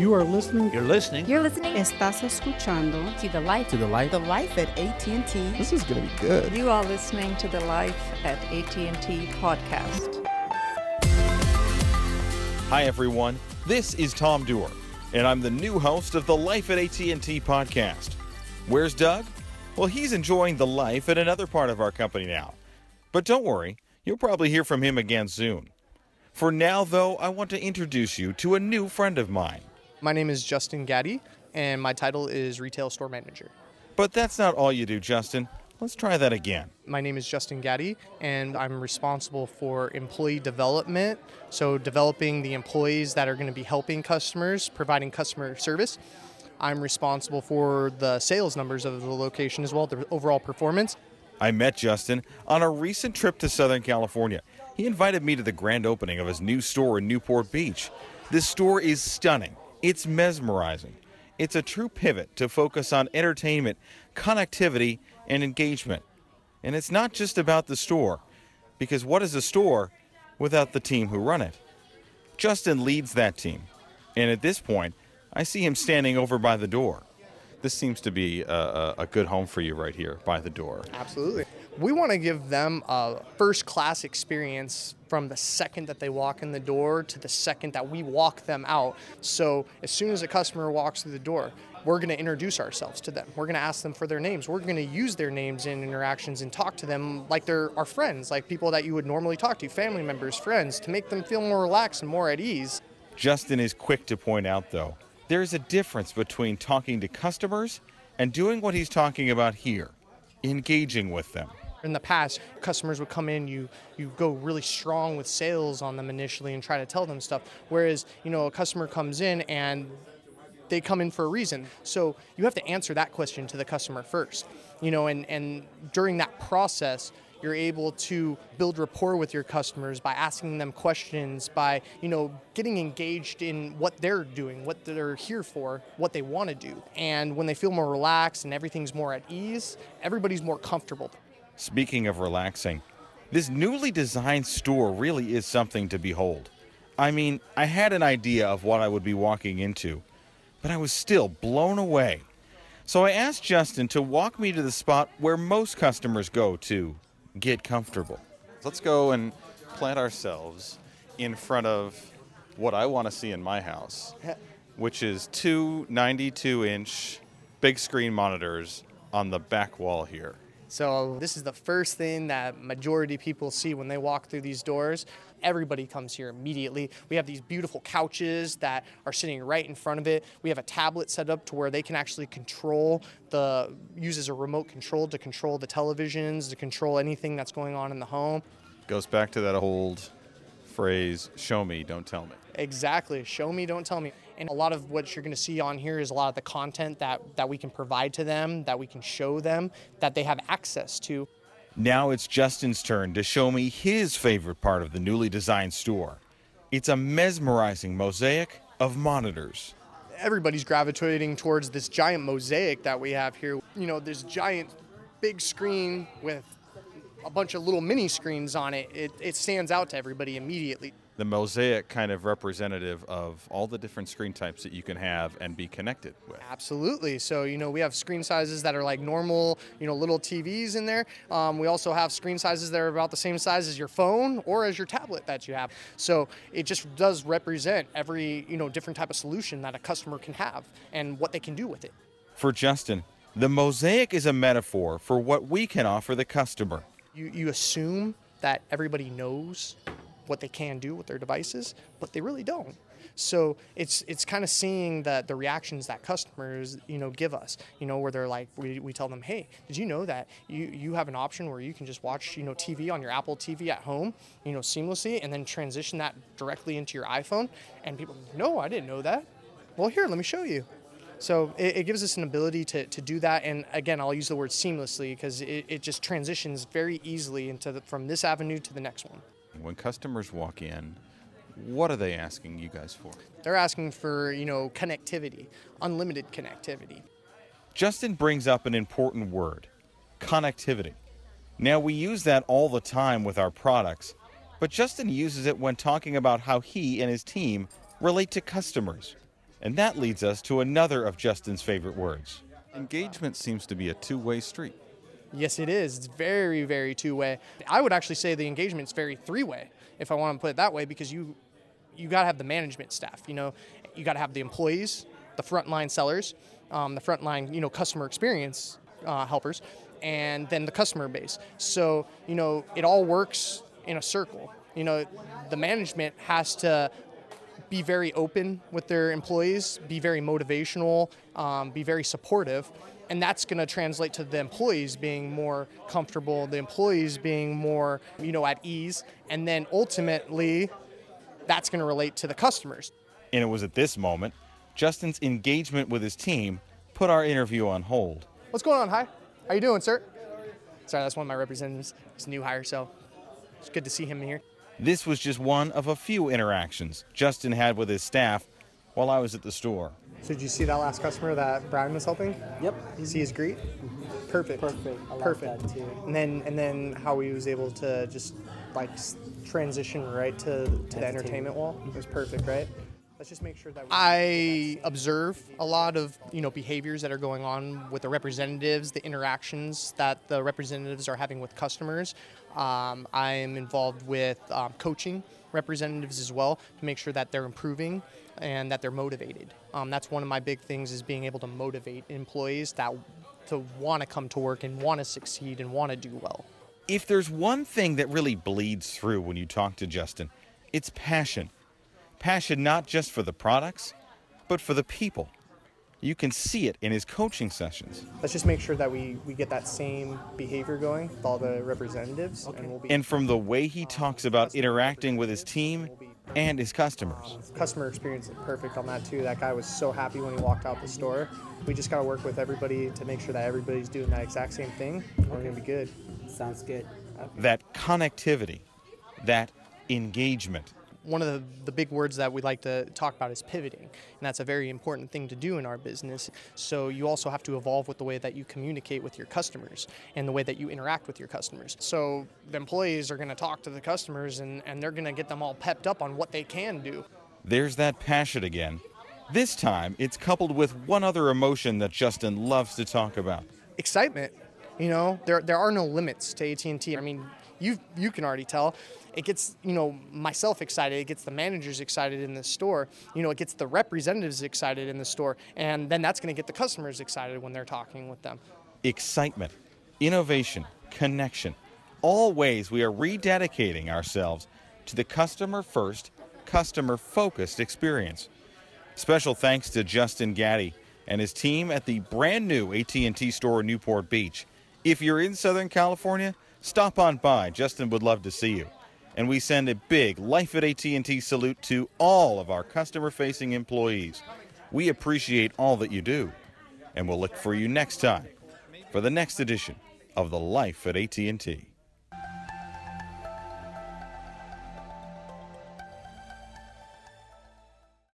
You are listening You're listening. You're listening Estás escuchando to the life. to the life. The Life at AT&T This is going to be good. You are listening to the Life at AT&T podcast. Hi everyone, this is Tom Dewar, and I'm the new host of the Life at AT&T podcast. Where's Doug? Well, he's enjoying the life at another part of our company now. But don't worry, you'll probably hear from him again soon. For now, though, I want to introduce you to a new friend of mine. My name is Justin Gaddy, and my title is Retail Store Manager. But that's not all you do, Justin. Let's try that again. My name is Justin Gaddy, and I'm responsible for employee development. So, developing the employees that are going to be helping customers, providing customer service. I'm responsible for the sales numbers of the location as well, the overall performance. I met Justin on a recent trip to Southern California. He invited me to the grand opening of his new store in Newport Beach. This store is stunning, it's mesmerizing. It's a true pivot to focus on entertainment, connectivity, and engagement. And it's not just about the store, because what is a store without the team who run it? Justin leads that team, and at this point, I see him standing over by the door. This seems to be a, a, good home for you right here by the door. Absolutely. We want to give them a first class experience from the second that they walk in the door to the second that we walk them out. So, as soon as a customer walks through the door, we're going to introduce ourselves to them. We're going to ask them for their names. We're going to use their names in interactions and talk to them like they're our friends, like people that you would normally talk to, family members, friends, to make them feel more relaxed and more at ease. Justin is quick to point out, though, there is a difference between talking to customers and doing what he's talking about here, engaging with them. In the past, customers would come in, you you go really strong with sales on them initially and try to tell them stuff. Whereas, you know, a customer comes in and they come in for a reason. So you have to answer that question to the customer first. You know, and, and during that process, you're able to build rapport with your customers by asking them questions, by, you know, getting engaged in what they're doing, what they're here for, what they want to do. And when they feel more relaxed and everything's more at ease, everybody's more comfortable. Speaking of relaxing, this newly designed store really is something to behold. I mean, I had an idea of what I would be walking into, but I was still blown away. So I asked Justin to walk me to the spot where most customers go to get comfortable. Let's go and plant ourselves in front of what I want to see in my house, which is two 92 inch big screen monitors on the back wall here. So this is the first thing that majority people see when they walk through these doors. Everybody comes here immediately. We have these beautiful couches that are sitting right in front of it. We have a tablet set up to where they can actually control the uses a remote control to control the televisions, to control anything that's going on in the home. Goes back to that old phrase, show me, don't tell me. Exactly. Show me, don't tell me. And a lot of what you're going to see on here is a lot of the content that, that we can provide to them, that we can show them, that they have access to. Now it's Justin's turn to show me his favorite part of the newly designed store. It's a mesmerizing mosaic of monitors. Everybody's gravitating towards this giant mosaic that we have here. You know, this giant big screen with a bunch of little mini screens on it. It, it stands out to everybody immediately. The mosaic kind of representative of all the different screen types that you can have and be connected with. Absolutely. So, you know, we have screen sizes that are like normal, you know, little TVs in there. Um, we also have screen sizes that are about the same size as your phone or as your tablet that you have. So it just does represent every, you know, different type of solution that a customer can have and what they can do with it. For Justin, the mosaic is a metaphor for what we can offer the customer. You, you assume that everybody knows what they can do with their devices, but they really don't. So it's it's kind of seeing that the reactions that customers you know give us. You know where they're like we, we tell them, hey, did you know that you you have an option where you can just watch you know TV on your Apple TV at home, you know seamlessly, and then transition that directly into your iPhone. And people, no, I didn't know that. Well, here, let me show you. So it, it, gives us an ability to, to do that. And again, I'll use the word seamlessly because it, it just transitions very easily into the, from this avenue to the next one. When customers walk in, what are they asking you guys for? They're asking for, you know, connectivity, unlimited connectivity. Justin brings up an important word connectivity. Now, we use that all the time with our products, but Justin uses it when talking about how he and his team relate to customers. And that leads us to another of Justin's favorite words. Engagement seems to be a two way street. Yes, it is. It's very, very two way. I would actually say the engagement's very three way, if I want to put it that way, because you you got to have the management staff. You know, you got to have the employees, the frontline sellers, um, the frontline you know customer experience uh, helpers, and then the customer base. So you know, it all works in a circle. You know, the management has to be very open with their employees, be very motivational, um, be very supportive. And that's going to translate to the employees being more comfortable, the employees being more, you know, at ease. And then ultimately, that's going to relate to the customers. And it was at this moment, Justin's engagement with his team put our interview on hold. What's going on? Hi. How you doing, sir? Sorry, that's one of my representatives. He's a new hire, so it's good to see him here. This was just one of a few interactions Justin had with his staff while I was at the store. So did you see that last customer that Brian was helping? Yep. You see his greet? Perfect. Perfect. I Perfect. that too. And then and then how he was able to just like transition right to to the entertainment wall. It was perfect, right? Let's just make sure that we I observe a lot of you know behaviors that are going on with the representatives, the interactions that the representatives are having with customers. Um, I am involved with um, coaching representatives as well to make sure that they're improving and that they're motivated. Um, that's one of my big things is being able to motivate employees that to want to come to work and want to succeed and want to do well. If there's one thing that really bleeds through when you talk to Justin, it's passion. Passion not just for the products, but for the people. You can see it in his coaching sessions. Let's just make sure that we, we get that same behavior going with all the representatives, and we'll be And from the way he talks about interacting with his team and his customers. customer experience is perfect on that too. That guy was so happy when he walked out the store. We just got to work with everybody to make sure that everybody's doing that exact same thing. We're gonna be good. Sounds good. That connectivity, that engagement. One of the, the big words that we like to talk about is pivoting, and that's a very important thing to do in our business. So you also have to evolve with the way that you communicate with your customers and the way that you interact with your customers. So the employees are going to talk to the customers, and, and they're going to get them all pepped up on what they can do. There's that passion again. This time, it's coupled with one other emotion that Justin loves to talk about. excitement. You know, there there are no limits to AT&T. I mean, you you can already tell. It gets you know myself excited. It gets the managers excited in the store. You know, it gets the representatives excited in the store, and then that's going to get the customers excited when they're talking with them. excitement, innovation, connection, all ways we are rededicating ourselves to the customer first, customer focused experience. Special thanks to Justin Gaddy and his team at the brand new AT&T store in Newport Beach. If you're in Southern California, stop on by. Justin would love to see you. And we send a big Life at AT&T salute to all of our customer-facing employees. We appreciate all that you do. And we'll look for you next time for the next edition of the Life at AT&T.